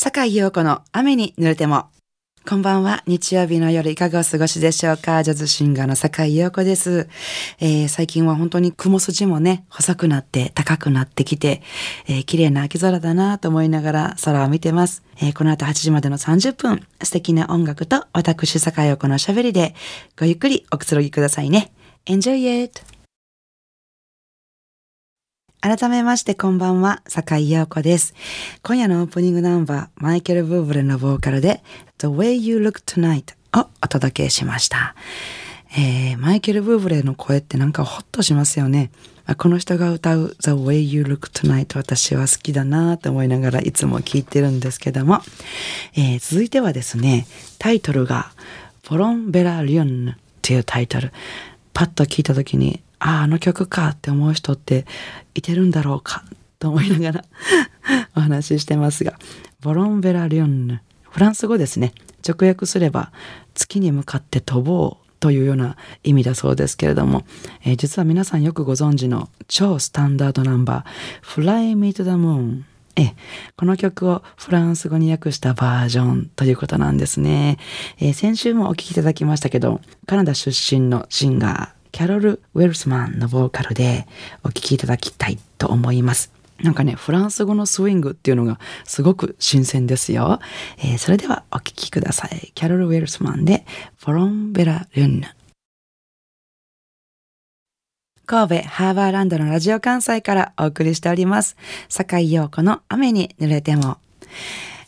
坂井陽子の雨に濡れても。こんばんは。日曜日の夜いかがお過ごしでしょうかジャズシンガーの坂井陽子です、えー最近は本当に雲筋もね、細くなって高くなってきて、えー綺麗な秋空だなと思いながら空を見てます。えーこの後8時までの30分、素敵な音楽と私坂井陽子の喋りでごゆっくりおくつろぎくださいね。Enjoy it! 改めましてこんばんは、坂井陽子です。今夜のオープニングナンバー、マイケル・ブーブレのボーカルで The Way You Look Tonight をお届けしました。えーマイケル・ブーブレの声ってなんかホッとしますよね。この人が歌う The Way You Look Tonight 私は好きだなと思いながらいつも聞いてるんですけども、えー続いてはですね、タイトルがポロン・ベラ・リュンっていうタイトル。パッと聞いた時に、ああ、あの曲かって思う人っていてるんだろうかと思いながら お話ししてますが、ボロンベラリョンヌ、フランス語ですね。直訳すれば、月に向かって飛ぼうというような意味だそうですけれども、えー実は皆さんよくご存知の超スタンダードナンバー、Fly Me to the Moon。えこの曲をフランス語に訳したバージョンということなんですね。えー先週もお聴きいただきましたけど、カナダ出身のシンガー、キャロル・ウェルスマンのボーカルでお聴きいただきたいと思います。なんかね、フランス語のスイングっていうのがすごく新鮮ですよ。えーそれではお聴きください。キャロル・ウェルスマンで、フォロン・ベラ・ルンヌ。神戸ハーバーランドのラジオ関西からお送りしております。坂井陽子の雨に濡れても。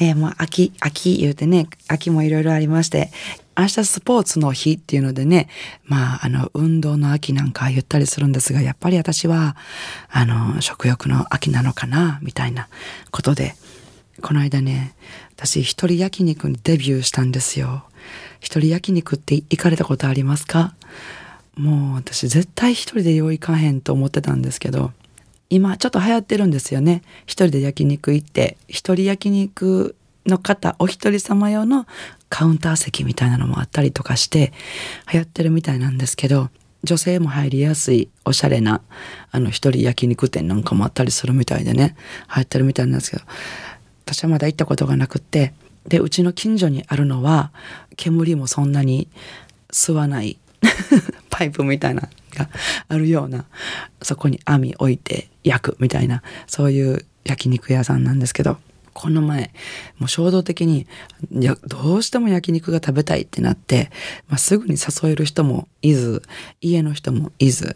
えーもう秋、秋言うてね、秋もいろいろありまして、明日スポーツの日っていうのでね、まあ、あの、運動の秋なんか言ったりするんですが、やっぱり私は、あの、食欲の秋なのかな、みたいなことで、この間ね、私一人焼肉にデビューしたんですよ。一人焼肉って行かれたことありますか？もう私絶対一人でよう行かへんと思ってたんですけど今ちょっと流行ってるんですよね一人で焼肉行って一人焼肉の方お一人様用のカウンター席みたいなのもあったりとかして流行ってるみたいなんですけど女性も入りやすいおしゃれなあの一人焼肉店なんかもあったりするみたいでね流行ってるみたいなんですけど私はまだ行ったことがなくってでうちの近所にあるのは煙もそんなに吸わない パイプみたいなのがあるようなそこに網置いて焼くみたいなそういう焼肉屋さんなんですけどこの前もう衝動的にやどうしても焼肉が食べたいってなって、まあ、すぐに誘える人もいず家の人もいず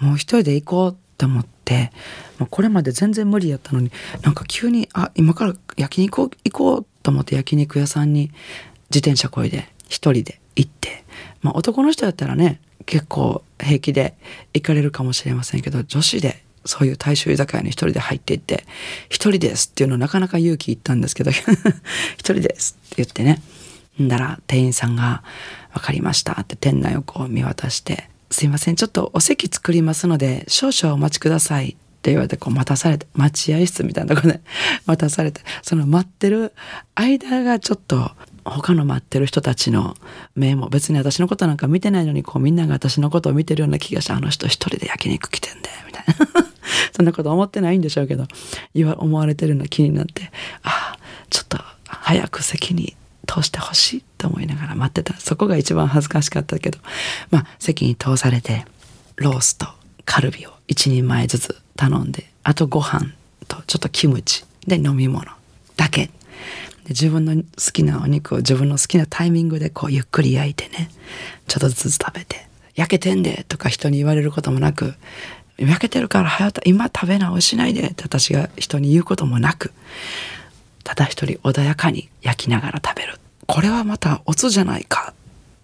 もう一人で行こうって思って、まあ、これまで全然無理やったのになんか急にあ今から焼肉行こうと思って焼肉屋さんに自転車こいで一人で行って、まあ、男の人だったらね結構平気で行かれるかもしれませんけど女子でそういう大衆居酒屋に一人で入っていって「一人です」っていうのなかなか勇気いったんですけど「一人です」って言ってねんだら店員さんが「分かりました」って店内をこう見渡して「すいませんちょっとお席作りますので少々お待ちください」って言われてこう待たされて待合室みたいなところで 待たされてその待ってる間がちょっと他の待ってる人たちの目も別に私のことなんか見てないのにこうみんなが私のことを見てるような気がしてあの人一人で焼肉来てんだよみたいな。そんなこと思ってないんでしょうけど言わ思われてるような気になってああちょっと早く席に通してほしいと思いながら待ってた。そこが一番恥ずかしかったけどまあ席に通されてロースとカルビを一人前ずつ頼んであとご飯とちょっとキムチで飲み物だけ。で自分の好きなお肉を自分の好きなタイミングでこうゆっくり焼いてねちょっとずつ食べて「焼けてんで」とか人に言われることもなく「焼けてるから早く今食べ直しないで」って私が人に言うこともなくただ一人穏やかに焼きながら食べる。これはまたオツじゃないかっ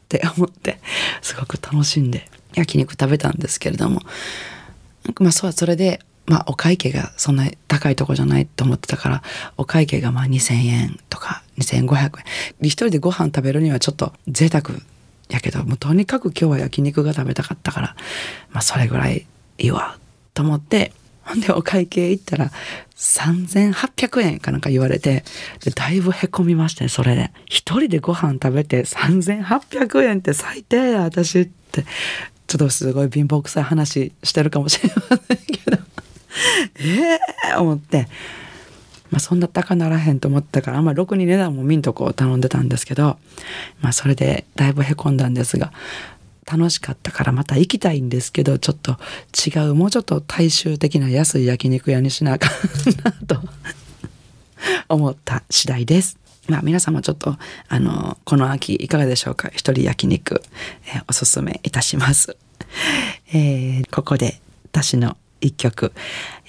て思ってすごく楽しんで焼肉食べたんですけれどもなんかまあそうはそれでまあお会計がそんな高いとこじゃないと思ってたからお会計がまあ2,000円とか2,500円。一人でご飯食べるにはちょっと贅沢やけどもうとにかく今日は焼肉が食べたかったからまあそれぐらいいいわと思ってほんでお会計行ったら3800円かなんか言われてだいぶへこみましたねそれで。一人でご飯食べて3800円って最低や私って。ちょっとすごい貧乏くさい話してるかもしれませんけど。ええー、思って。まあそんな高ならへんと思ったからあんまりろくに値段も見んとこを頼んでたんですけど、まあそれでだいぶへこんだんですが、楽しかったからまた行きたいんですけど、ちょっと違う、もうちょっと大衆的な安い焼肉屋にしなあかんなと 思った次第です。まあ皆様ちょっとあのこの秋いかがでしょうか？一人焼肉、えー、おすすめいたします。えー、ここで私の一曲、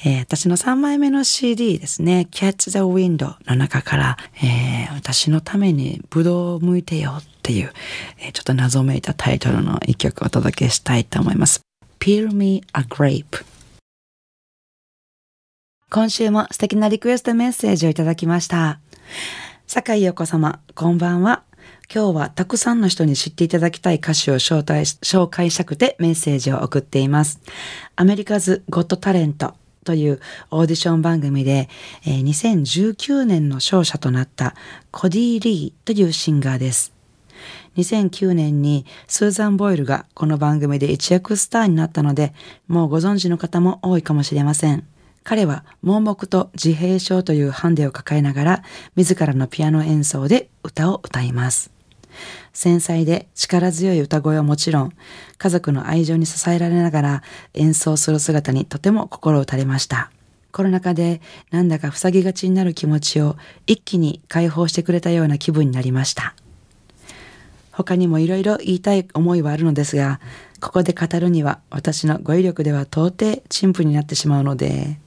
えー、私の3枚目の CD ですね、Catch the Window の中から、えー、私のためにブドウを向いてよっていう、えー、ちょっと謎めいたタイトルの一曲をお届けしたいと思います。Peel Me a Grape 今週も素敵なリクエストメッセージをいただきました。坂井陽子様、こんばんは。今日はたくさんの人に知っていただきたい歌手を招待し、紹介したくてメッセージを送っています。アメリカズ・ゴット・タレントというオーディション番組で、えー、2019年の勝者となったコディ・リーというシンガーです。2009年にスーザン・ボイルがこの番組で一躍スターになったので、もうご存知の方も多いかもしれません。彼は盲目と自閉症というハンデを抱えながら自らのピアノ演奏で歌を歌います。繊細で力強い歌声はもちろん、家族の愛情に支えられながら演奏する姿にとても心打たれました。コロナ禍でなんだか塞ぎがちになる気持ちを一気に解放してくれたような気分になりました。他にもいろいろ言いたい思いはあるのですが、ここで語るには私の語彙力では到底陳腐になってしまうので、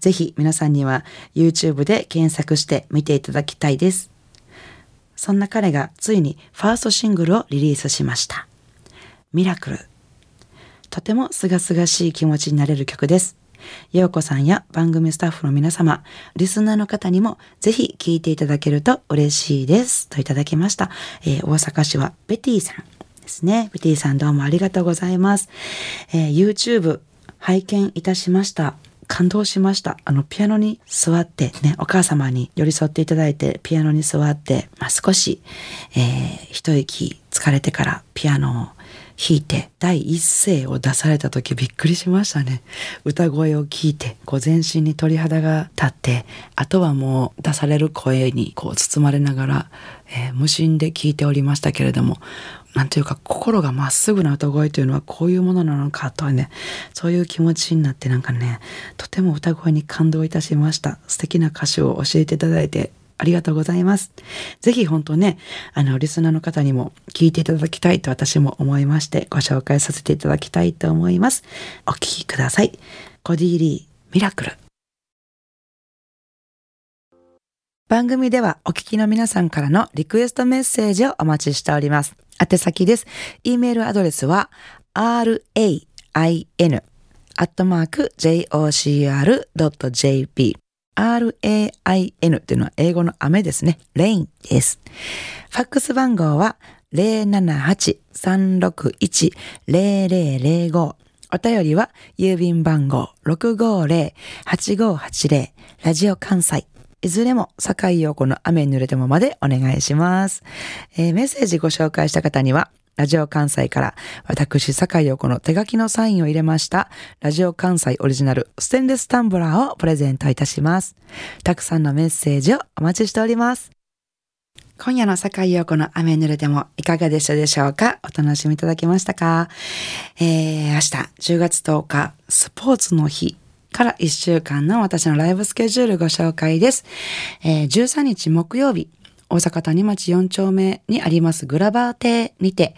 ぜひ皆さんには YouTube で検索して見ていただきたいです。そんな彼がついにファーストシングルをリリースしました。ミラクル。とても清々しい気持ちになれる曲です。ようこさんや番組スタッフの皆様、リスナーの方にもぜひ聴いていただけると嬉しいです。といただきました。えー、大阪市はベティさんですね。ベティさんどうもありがとうございます。えー、YouTube 拝見いたしました。感動しました。あの、ピアノに座ってね、お母様に寄り添っていただいて、ピアノに座って、まあ、少し、えー、一息疲れてからピアノを弾いて、第一声を出された時びっくりしましたね。歌声を聞いて、こう全身に鳥肌が立って、あとはもう出される声にこう包まれながら、えー、無心で聞いておりましたけれども、なんていうか心がまっすぐな歌声というのはこういうものなのかとはね、そういう気持ちになってなんかね、とても歌声に感動いたしました。素敵な歌詞を教えていただいてありがとうございます。ぜひ本当ね、あの、リスナーの方にも聞いていただきたいと私も思いましてご紹介させていただきたいと思います。お聴きください。コディリー、ミラクル。番組ではお聞きの皆さんからのリクエストメッセージをお待ちしております。宛先です。e メールアドレスは rain アットマーク jocr.jp rain というのは英語の雨ですね。rain です。ファックス番号は078-361-0005お便りは郵便番号650-8580ラジオ関西いずれも、坂井陽子の雨に濡れてもまでお願いします。えー、メッセージご紹介した方には、ラジオ関西から私、坂井陽子の手書きのサインを入れました、ラジオ関西オリジナルステンレスタンブラーをプレゼントいたします。たくさんのメッセージをお待ちしております。今夜の坂井陽子の雨濡れてもいかがでしたでしょうか？お楽しみいただけましたか？えー、明日10月10日、スポーツの日から1週間の私のライブスケジュールご紹介です。えー、13日木曜日、大阪谷町4丁目にありますグラバー邸にて、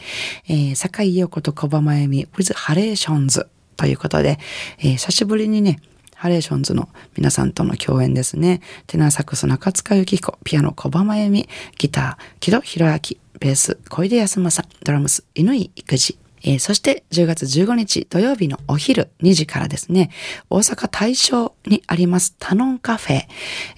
えー、坂井陽子と小浜恵美 with ハレーションズということで、えー、久しぶりにね、ハレーションズの皆さんとの共演ですね。テナーサックス中塚由紀彦、ピアノ小浜恵美、ギター木戸博明、ベース小出康政、ドラムス犬井育児、えー、そして10月15日土曜日のお昼2時からですね、大阪大正にありますタノンカフェ。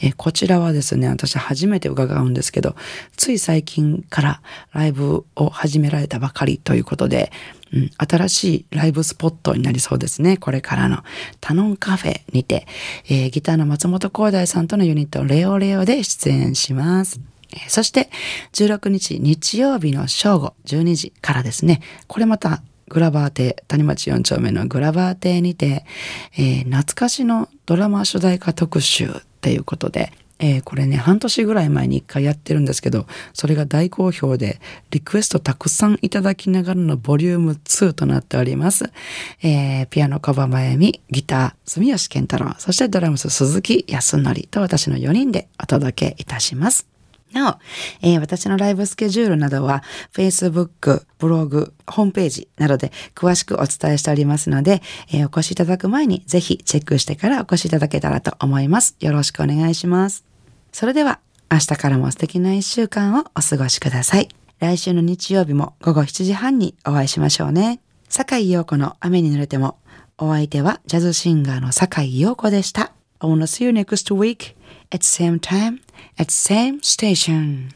えー、こちらはですね、私初めて伺うんですけど、つい最近からライブを始められたばかりということで、うん、新しいライブスポットになりそうですね。これからのタノンカフェにて、えー、ギターの松本光大さんとのユニットレオレオで出演します。そして、16日日曜日の正午12時からですね、これまたグラバー邸、谷町4丁目のグラバー邸にて、えー、懐かしのドラマ主題歌特集っていうことで、えー、これね、半年ぐらい前に一回やってるんですけど、それが大好評で、リクエストたくさんいただきながらのボリューム2となっております。えー、ピアノカバマヤミ、ギター、住吉健太郎、そしてドラムス鈴木康則と私の4人でお届けいたします。なお、えー、私のライブスケジュールなどは Facebook、ブログ、ホームページなどで詳しくお伝えしておりますので、えー、お越しいただく前にぜひチェックしてからお越しいただけたらと思います。よろしくお願いします。それでは明日からも素敵な一週間をお過ごしください。来週の日曜日も午後7時半にお会いしましょうね。坂井陽子の雨に濡れても、お相手はジャズシンガーの坂井陽子でした。I wanna see you next week at same time at same station.